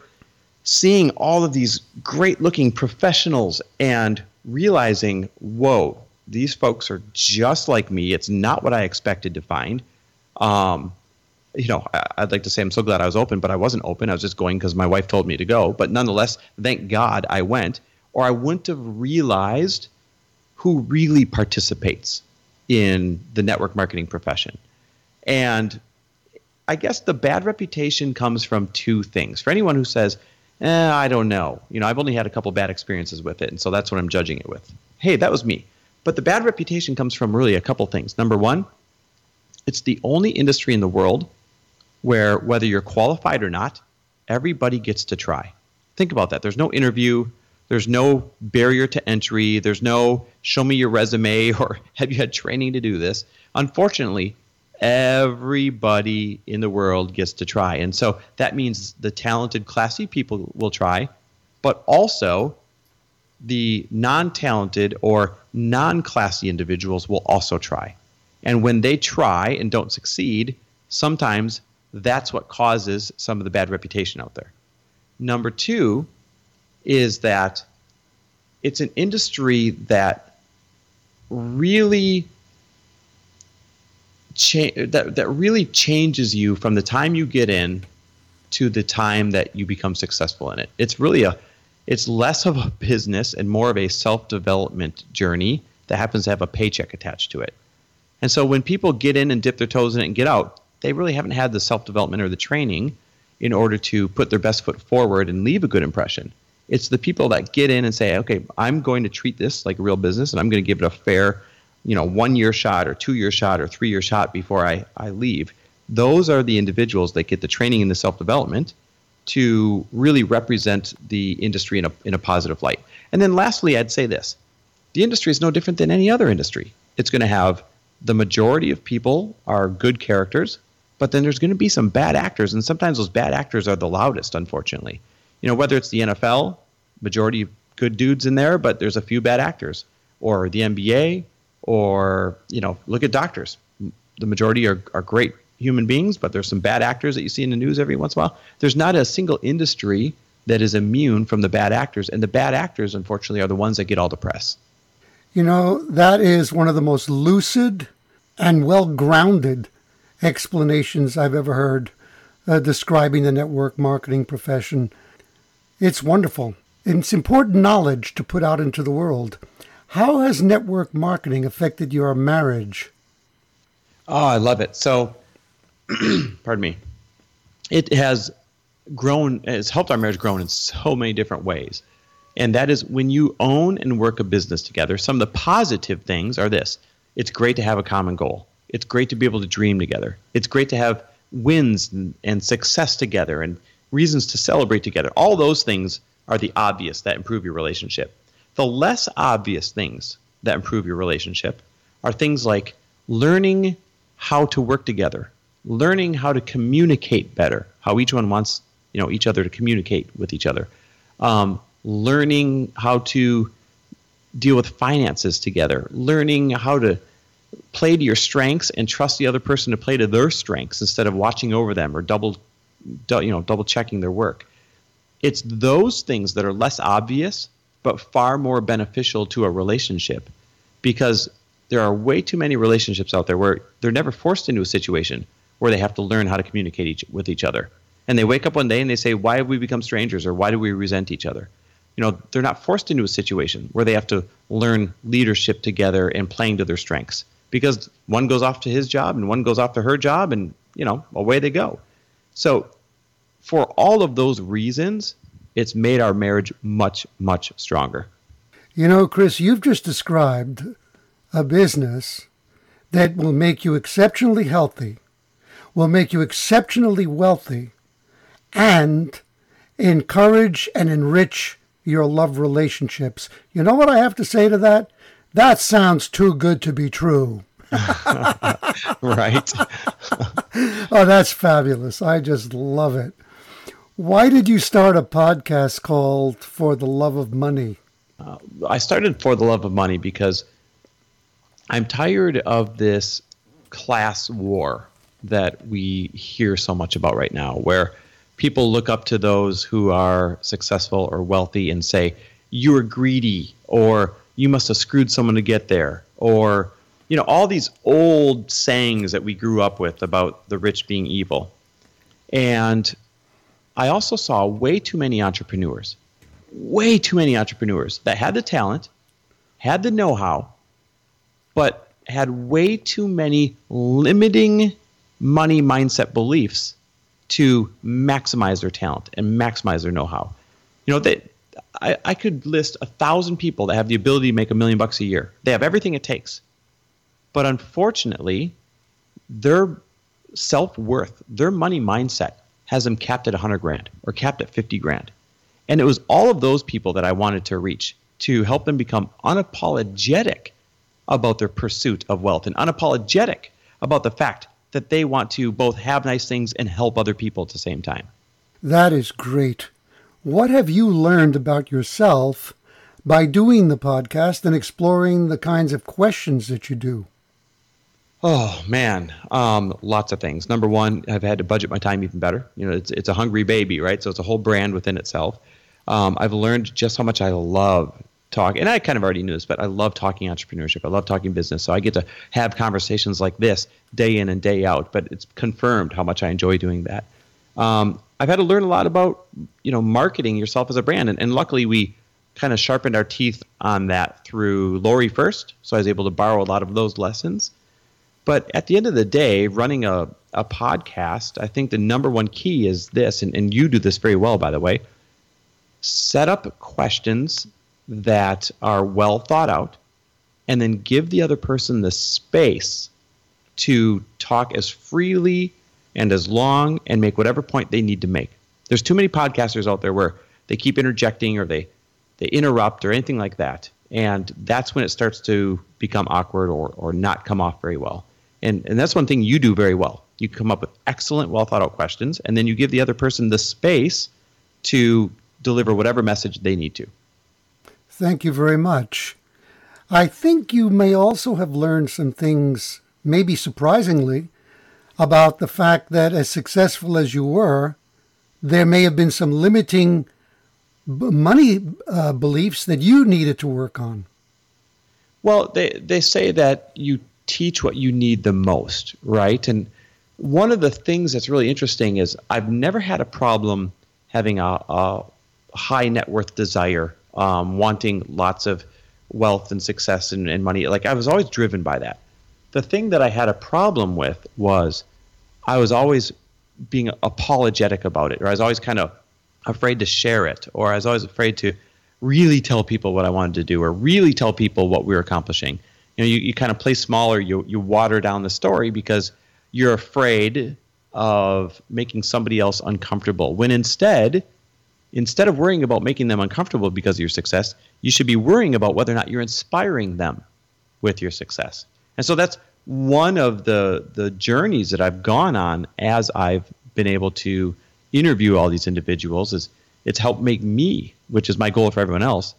seeing all of these great looking professionals and realizing, whoa, these folks are just like me. It's not what I expected to find. Um, you know, I'd like to say I'm so glad I was open, but I wasn't open. I was just going because my wife told me to go. But nonetheless, thank God I went, or I wouldn't have realized who really participates in the network marketing profession. And I guess the bad reputation comes from two things. For anyone who says, eh, I don't know, you know, I've only had a couple bad experiences with it, and so that's what I'm judging it with. Hey, that was me. But the bad reputation comes from really a couple things. Number one, it's the only industry in the world where whether you're qualified or not, everybody gets to try. Think about that. There's no interview, there's no barrier to entry. There's no show me your resume or have you had training to do this. Unfortunately, everybody in the world gets to try. And so that means the talented, classy people will try, but also the non talented or non classy individuals will also try. And when they try and don't succeed, sometimes that's what causes some of the bad reputation out there. Number two, is that it's an industry that really cha- that that really changes you from the time you get in to the time that you become successful in it. It's really a it's less of a business and more of a self-development journey that happens to have a paycheck attached to it. And so when people get in and dip their toes in it and get out, they really haven't had the self-development or the training in order to put their best foot forward and leave a good impression. It's the people that get in and say, okay, I'm going to treat this like a real business and I'm going to give it a fair, you know, one year shot or two year shot or three year shot before I, I leave. Those are the individuals that get the training and the self development to really represent the industry in a, in a positive light. And then lastly, I'd say this the industry is no different than any other industry. It's going to have the majority of people are good characters, but then there's going to be some bad actors, and sometimes those bad actors are the loudest, unfortunately. You know, whether it's the NFL majority of good dudes in there, but there's a few bad actors, or the NBA, or you know, look at doctors. The majority are, are great human beings, but there's some bad actors that you see in the news every once in a while. There's not a single industry that is immune from the bad actors, and the bad actors, unfortunately, are the ones that get all the press. You know, that is one of the most lucid and well grounded explanations I've ever heard uh, describing the network marketing profession. It's wonderful. It's important knowledge to put out into the world. How has network marketing affected your marriage? Oh, I love it. So, pardon me. It has grown, it's helped our marriage grow in so many different ways. And that is when you own and work a business together, some of the positive things are this it's great to have a common goal, it's great to be able to dream together, it's great to have wins and, and success together and reasons to celebrate together. All those things are the obvious that improve your relationship. The less obvious things that improve your relationship are things like learning how to work together, learning how to communicate better, how each one wants you know each other to communicate with each other, um, learning how to deal with finances together, learning how to play to your strengths and trust the other person to play to their strengths instead of watching over them or double you know double checking their work. It's those things that are less obvious but far more beneficial to a relationship because there are way too many relationships out there where they're never forced into a situation where they have to learn how to communicate each, with each other. And they wake up one day and they say why have we become strangers? or why do we resent each other? You know they're not forced into a situation where they have to learn leadership together and playing to their strengths because one goes off to his job and one goes off to her job and you know away they go so for all of those reasons it's made our marriage much much stronger you know chris you've just described a business that will make you exceptionally healthy will make you exceptionally wealthy and encourage and enrich your love relationships. You know what I have to say to that? That sounds too good to be true. right. oh, that's fabulous. I just love it. Why did you start a podcast called For the Love of Money? Uh, I started For the Love of Money because I'm tired of this class war that we hear so much about right now, where people look up to those who are successful or wealthy and say, You are greedy, or you must have screwed someone to get there, or you know, all these old sayings that we grew up with about the rich being evil. And I also saw way too many entrepreneurs, way too many entrepreneurs that had the talent, had the know how, but had way too many limiting money mindset beliefs to maximize their talent and maximize their know-how. You know, they, I, I could list a thousand people that have the ability to make a million bucks a year. They have everything it takes. But unfortunately, their self-worth, their money mindset has them capped at 100 grand or capped at 50 grand. And it was all of those people that I wanted to reach to help them become unapologetic about their pursuit of wealth and unapologetic about the fact that they want to both have nice things and help other people at the same time. That is great. What have you learned about yourself by doing the podcast and exploring the kinds of questions that you do? Oh man, um, lots of things. Number one, I've had to budget my time even better. You know, it's it's a hungry baby, right? So it's a whole brand within itself. Um, I've learned just how much I love talk and i kind of already knew this but i love talking entrepreneurship i love talking business so i get to have conversations like this day in and day out but it's confirmed how much i enjoy doing that um, i've had to learn a lot about you know marketing yourself as a brand. And, and luckily we kind of sharpened our teeth on that through lori first so i was able to borrow a lot of those lessons. But at the end of the day running a, a podcast i think the number one key is this and, and you do this very well by the way. Set up questions that are well thought out and then give the other person the space to talk as freely and as long and make whatever point they need to make. There's too many podcasters out there where they keep interjecting or they they interrupt or anything like that. And that's when it starts to become awkward or, or not come off very well. And, and that's one thing you do very well. You come up with excellent, well thought out questions, and then you give the other person the space to deliver whatever message they need to. Thank you very much. I think you may also have learned some things, maybe surprisingly, about the fact that as successful as you were, there may have been some limiting money uh, beliefs that you needed to work on. Well, they, they say that you teach what you need the most, right? And one of the things that's really interesting is I've never had a problem having a, a high net worth desire, um, wanting lots of wealth and success and, and money. Like I was always driven by that. The thing that I had a problem with was I was always being apologetic about it, or I was always kind of afraid to share it, or I was always afraid to really tell people what I wanted to do, or really tell people what we were accomplishing. You know, you, you kind of play smaller, you you water down the story because you're afraid of making somebody else uncomfortable. When instead, instead of worrying about making them uncomfortable because of your success, you should be worrying about whether or not you're inspiring them with your success. And so that's one of the the journeys that I've gone on as I've been able to interview all these individuals is it's helped make me, which is my goal for everyone else,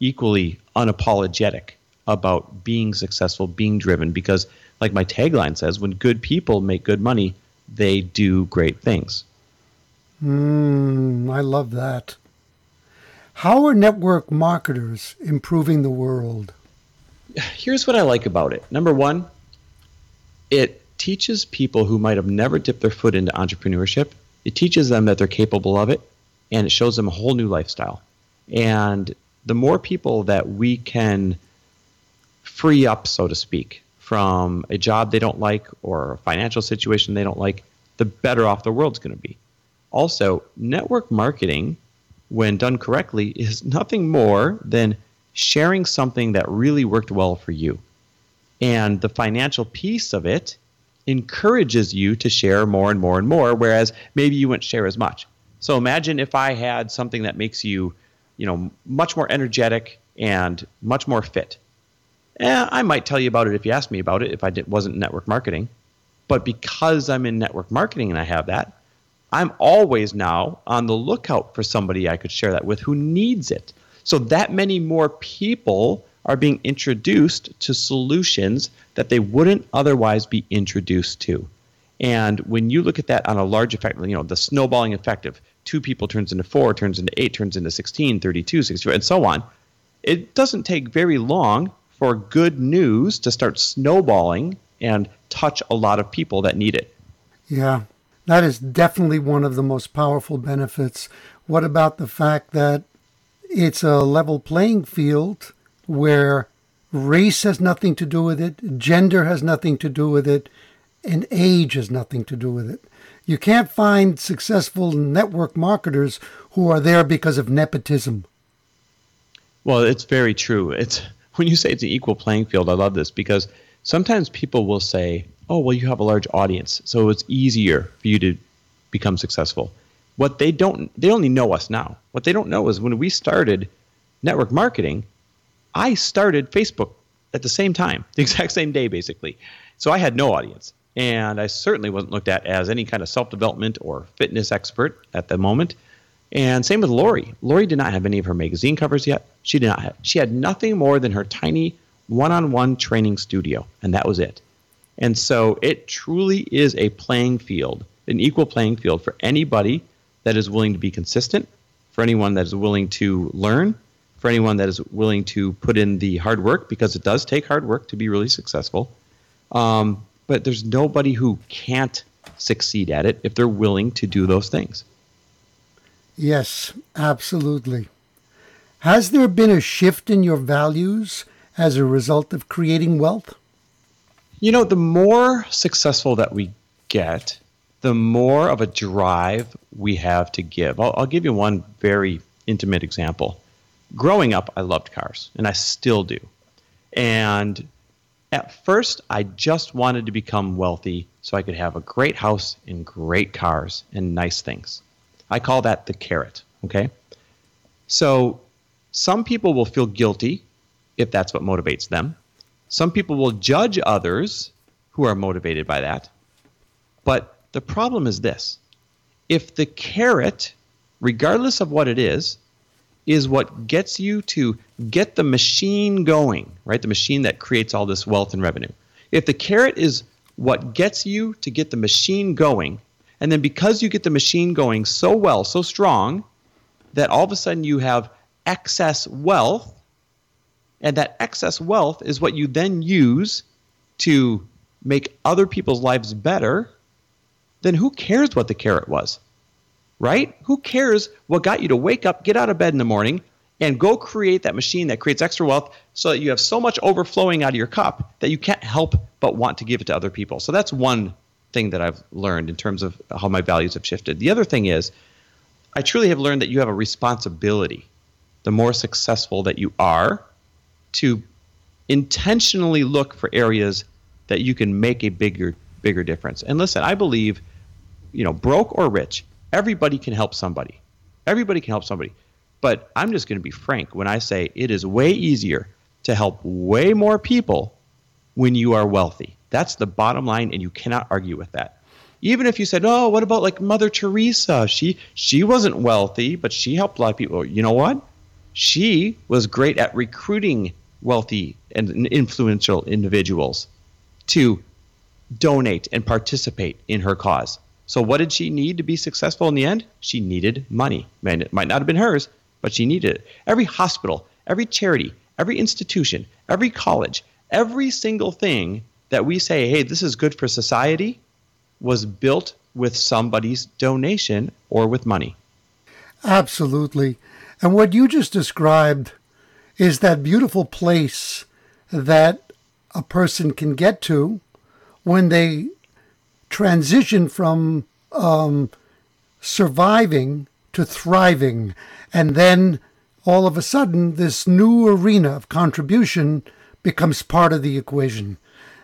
equally unapologetic about being successful, being driven because like my tagline says, when good people make good money, they do great things. Mm, I love that. How are network marketers improving the world? Here's what I like about it. Number one, it teaches people who might have never dipped their foot into entrepreneurship, it teaches them that they're capable of it, and it shows them a whole new lifestyle. And the more people that we can free up, so to speak, from a job they don't like or a financial situation they don't like, the better off the world's going to be. Also, network marketing, when done correctly, is nothing more than sharing something that really worked well for you. And the financial piece of it encourages you to share more and more and more, whereas maybe you wouldn't share as much. So imagine if I had something that makes you, you know, much more energetic and much more fit. Eh, I might tell you about it if you asked me about it if I did, wasn't network marketing. But because I'm in network marketing and I have that, I'm always now on the lookout for somebody I could share that with who needs it. So that many more people are being introduced to solutions that they wouldn't otherwise be introduced to. And when you look at that on a large effect, you know, the snowballing effect of two people turns into four, turns into eight, turns into 16, 32, 64, and so on, it doesn't take very long for good news to start snowballing and touch a lot of people that need it. Yeah, that is definitely one of the most powerful benefits. What about the fact that it's a level playing field where race has nothing to do with it, gender has nothing to do with it, and age has nothing to do with it? You can't find successful network marketers who are there because of nepotism. Well, it's very true. It's when you say it's an equal playing field, I love this because sometimes people will say, oh, well, you have a large audience, so it's easier for you to become successful. What they don't, they only know us now. What they don't know is when we started network marketing, I started Facebook at the same time, the exact same day, basically. So I had no audience. And I certainly wasn't looked at as any kind of self development or fitness expert at the moment. And same with Lori. Lori did not have any of her magazine covers yet. She did not have, she had nothing more than her tiny one on one training studio, and that was it. And so it truly is a playing field, an equal playing field for anybody that is willing to be consistent, for anyone that is willing to learn, for anyone that is willing to put in the hard work, because it does take hard work to be really successful. Um, but there's nobody who can't succeed at it if they're willing to do those things. Yes, absolutely. Has there been a shift in your values as a result of creating wealth? You know, the more successful that we get, the more of a drive we have to give. I'll, I'll give you one very intimate example. Growing up, I loved cars, and I still do. And at first, I just wanted to become wealthy so I could have a great house and great cars and nice things. I call that the carrot, okay? So some people will feel guilty if that's what motivates them. Some people will judge others who are motivated by that. But the problem is this if the carrot, regardless of what it is, is what gets you to get the machine going, right? The machine that creates all this wealth and revenue. If the carrot is what gets you to get the machine going, and then because you get the machine going so well, so strong, that all of a sudden you have excess wealth, and that excess wealth is what you then use to make other people's lives better, then who cares what the carrot was? Right? Who cares what got you to wake up, get out of bed in the morning, and go create that machine that creates extra wealth so that you have so much overflowing out of your cup that you can't help but want to give it to other people. So that's one thing that I've learned in terms of how my values have shifted. The other thing is, I truly have learned that you have a responsibility. The more successful that you are, to intentionally look for areas that you can make a bigger bigger difference. And listen, I believe, you know, broke or rich, everybody can help somebody. Everybody can help somebody. But I'm just going to be frank when I say it is way easier to help way more people when you are wealthy. That's the bottom line and you cannot argue with that. Even if you said, "Oh, what about like Mother Teresa? She she wasn't wealthy, but she helped a lot of people." You know what? She was great at recruiting wealthy and influential individuals to donate and participate in her cause. So, what did she need to be successful in the end? She needed money. Man, it might not have been hers, but she needed it. Every hospital, every charity, every institution, every college, every single thing that we say, hey, this is good for society, was built with somebody's donation or with money. Absolutely. And what you just described is that beautiful place that a person can get to when they transition from um, surviving to thriving. And then all of a sudden, this new arena of contribution becomes part of the equation.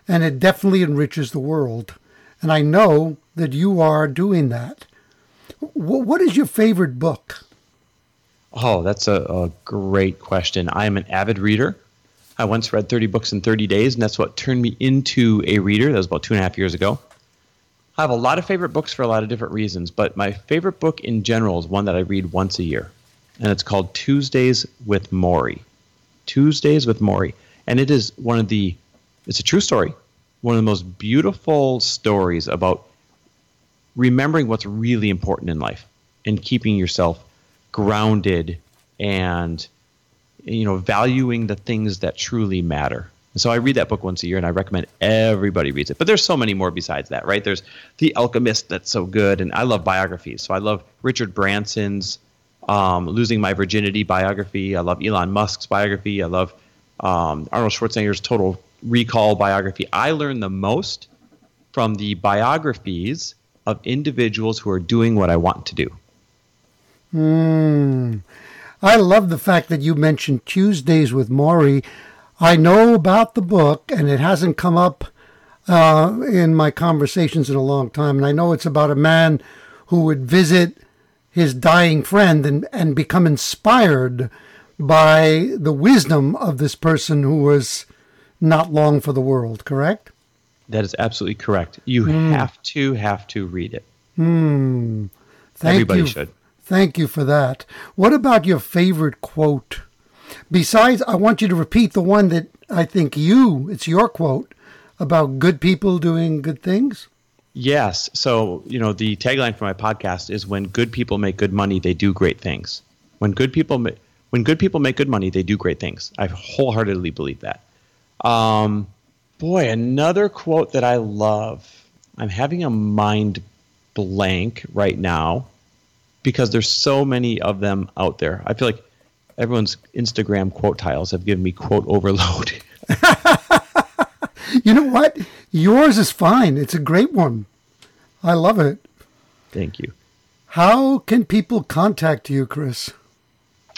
And it definitely enriches the world. And I know that you are doing that. What is your favorite book? Oh, that's a, a great question. I am an avid reader. I once read 30 books in 30 days, and that's what turned me into a reader. That was about two and a half years ago. I have a lot of favorite books for a lot of different reasons, but my favorite book in general is one that I read once a year, and it's called Tuesdays with Morrie. Tuesdays with Morrie. And it is one of the, it's a true story, one of the most beautiful stories about remembering what's really important in life and keeping yourself grounded and you know valuing the things that truly matter so i read that book once a year and i recommend everybody reads it. But there's so many more besides that right? There's the alchemist that's so good and i love biographies. So i love richard branson's um, losing my virginity biography. I love elon musk's biography. I love um, arnold schwarzenegger's total recall biography. I learn the most from the biographies of individuals who are doing what i want to do. Hmm. I love the fact that you mentioned Tuesdays with Morrie. I know about the book, and it hasn't come up uh, in my conversations in a long time. And I know it's about a man who would visit his dying friend and, and become inspired by the wisdom of this person who was not long for the world, correct? That is absolutely correct. You mm. have to have to read it. Hmm. Thank Everybody you. should. Thank you for that. What about your favorite quote? Besides, I want you to repeat the one that I think you, it's your quote about good people doing good things. Yes. So, you know, the tagline for my podcast is when good people make good money, they do great things. When good people ma- when good people make good money, they do great things. I wholeheartedly believe that. Um, boy, another quote that I love. I'm having a mind blank right now because there's so many of them out there. I feel like everyone's Instagram quote tiles have given me quote overload. you know what? Yours is fine. It's a great one. I love it. Thank you. How can people contact you, Chris?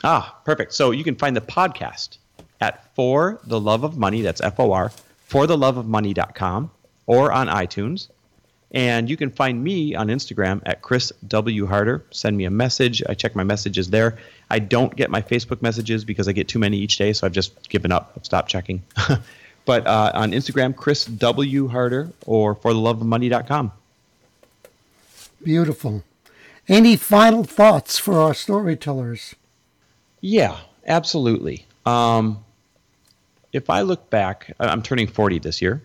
Ah, perfect. So you can find the podcast at For the Love of Money, that's F O R, for the love of money.com or on iTunes. And you can find me on Instagram at Chris W. Harder. Send me a message. I check my messages there. I don't get my Facebook messages because I get too many each day, so I've just given up. I've stopped checking. but uh, on Instagram, Chris W. Harder or for the love of money.com. Beautiful. Any final thoughts for our storytellers? Yeah, absolutely. Um, if I look back, I'm turning 40 this year.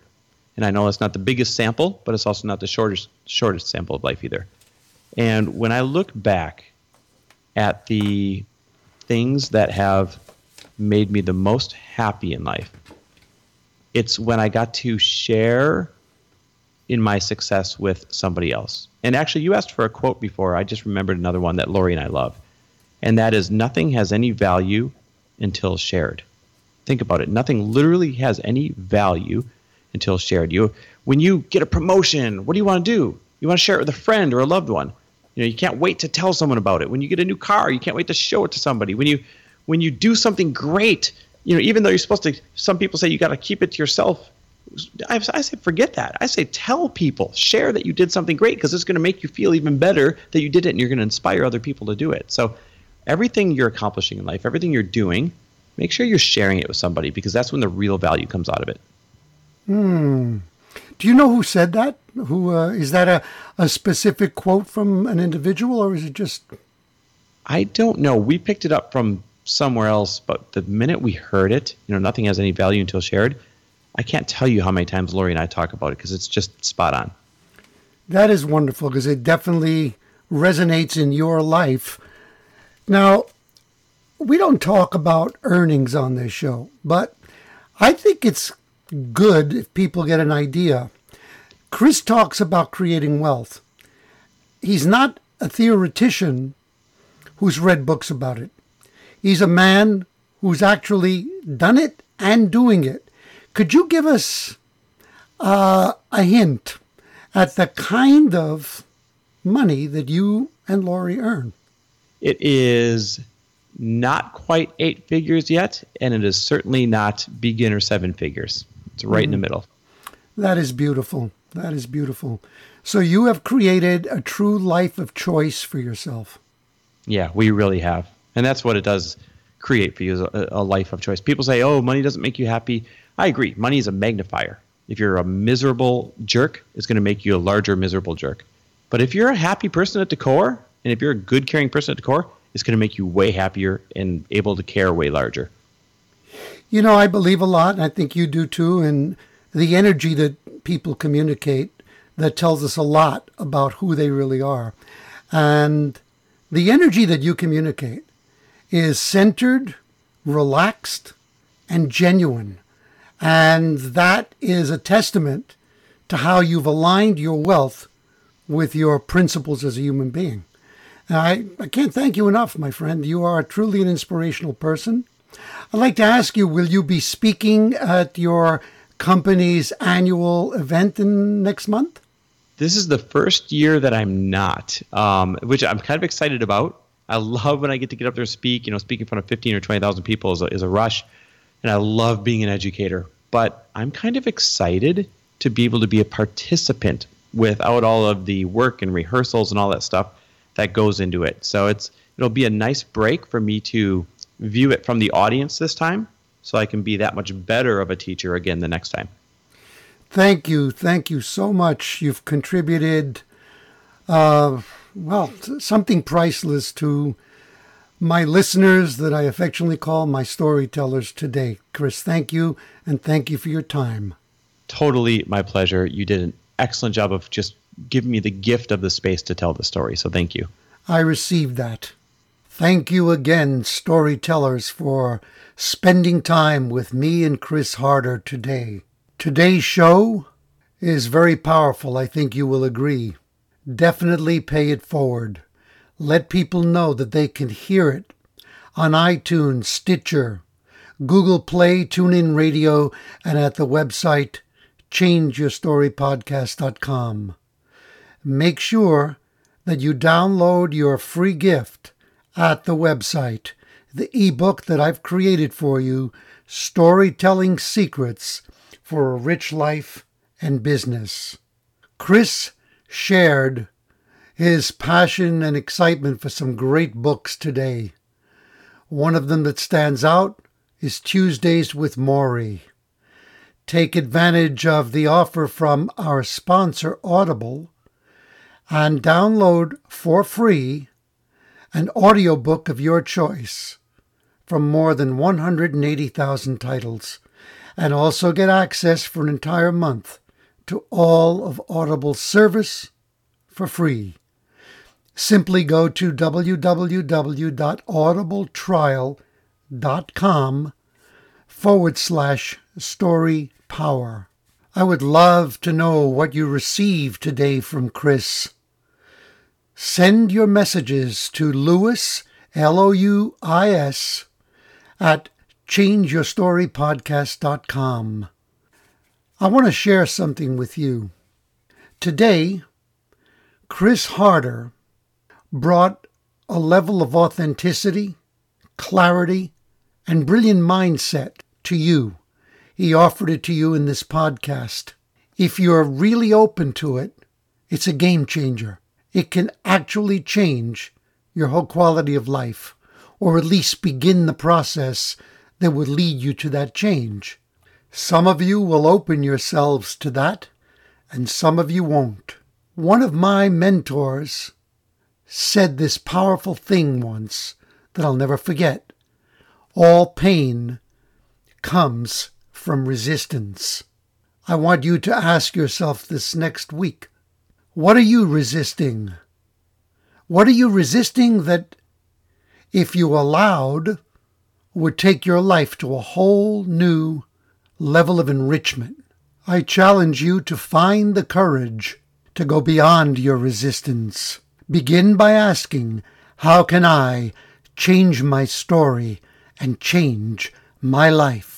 And I know that's not the biggest sample, but it's also not the shortest shortest sample of life either. And when I look back at the things that have made me the most happy in life. It's when I got to share in my success with somebody else. And actually, you asked for a quote before. I just remembered another one that Lori and I love. And that is nothing has any value until shared. Think about it. Nothing literally has any value until shared. You when you get a promotion, what do you want to do? You want to share it with a friend or a loved one. You know, you can't wait to tell someone about it. When you get a new car, you can't wait to show it to somebody. When you when you do something great, you know, even though you're supposed to some people say you got to keep it to yourself. I, I say forget that. I say tell people, share that you did something great because it's going to make you feel even better that you did it and you're going to inspire other people to do it. So everything you're accomplishing in life, everything you're doing, make sure you're sharing it with somebody because that's when the real value comes out of it. Hmm. Do you know who said that? Who uh, is that a, a specific quote from an individual or is it just I don't know. We picked it up from somewhere else, but the minute we heard it, you know, nothing has any value until shared. I can't tell you how many times Lori and I talk about it because it's just spot on. That is wonderful because it definitely resonates in your life. Now, we don't talk about earnings on this show, but I think it's good if people get an idea. Chris talks about creating wealth. He's not a theoretician who's read books about it. He's a man who's actually done it and doing it. Could you give us uh, a hint at the kind of money that you and Lori earn? It is not quite eight figures yet, and it is certainly not beginner seven figures. It's right mm. in the middle. That is beautiful. That is beautiful. So you have created a true life of choice for yourself. Yeah, we really have. And that's what it does create for you a, a life of choice. People say, oh, money doesn't make you happy. I agree. Money is a magnifier. If you're a miserable jerk, it's going to make you a larger miserable jerk. But if you're a happy person at the core, and if you're a good caring person at the core, it's going to make you way happier and able to care way larger. You know, I believe a lot, and I think you do too, and the energy that people communicate that tells us a lot about who they really are. And the energy that you communicate is centered, relaxed, and genuine. And that is a testament to how you've aligned your wealth with your principles as a human being. I, I can't thank you enough, my friend. You are truly an inspirational person. I'd like to ask you will you be speaking at your company's annual event in next month? This is the first year that I'm not, um, which I'm kind of excited about. I love when I get to get up there and speak. You know, speaking in front of 15 or 20,000 people is a, is a rush. And I love being an educator. But I'm kind of excited to be able to be a participant without all of the work and rehearsals and all that stuff that goes into it. So it's it'll be a nice break for me to view it from the audience this time so I can be that much better of a teacher again the next time. Thank you. Thank you so much. You've contributed, uh, well, something priceless to my listeners that I affectionately call my storytellers today. Chris, thank you, and thank you for your time. Totally my pleasure. You did an excellent job of just giving me the gift of the space to tell the story, so thank you. I received that. Thank you again, storytellers, for spending time with me and Chris Harder today. Today's show is very powerful, I think you will agree. Definitely pay it forward. Let people know that they can hear it on iTunes, Stitcher, Google Play, TuneIn Radio, and at the website changeyourstorypodcast.com. Make sure that you download your free gift at the website, the ebook that I've created for you, Storytelling Secrets for a rich life and business. Chris shared his passion and excitement for some great books today. One of them that stands out is Tuesdays with Morrie. Take advantage of the offer from our sponsor, Audible, and download for free an audiobook of your choice from more than 180,000 titles and also get access for an entire month to all of Audible's service for free. Simply go to www.audibletrial.com com forward slash story power. I would love to know what you received today from Chris. Send your messages to Louis, L O U I S, at changeyourstorypodcast.com. I want to share something with you. Today, Chris Harder brought a level of authenticity, clarity, and brilliant mindset to you. He offered it to you in this podcast. If you're really open to it, it's a game changer. It can actually change your whole quality of life, or at least begin the process that would lead you to that change. Some of you will open yourselves to that, and some of you won't. One of my mentors said this powerful thing once that I'll never forget. All pain comes from resistance. I want you to ask yourself this next week what are you resisting? What are you resisting that, if you allowed, would take your life to a whole new level of enrichment? I challenge you to find the courage to go beyond your resistance. Begin by asking, How can I change my story and change my life?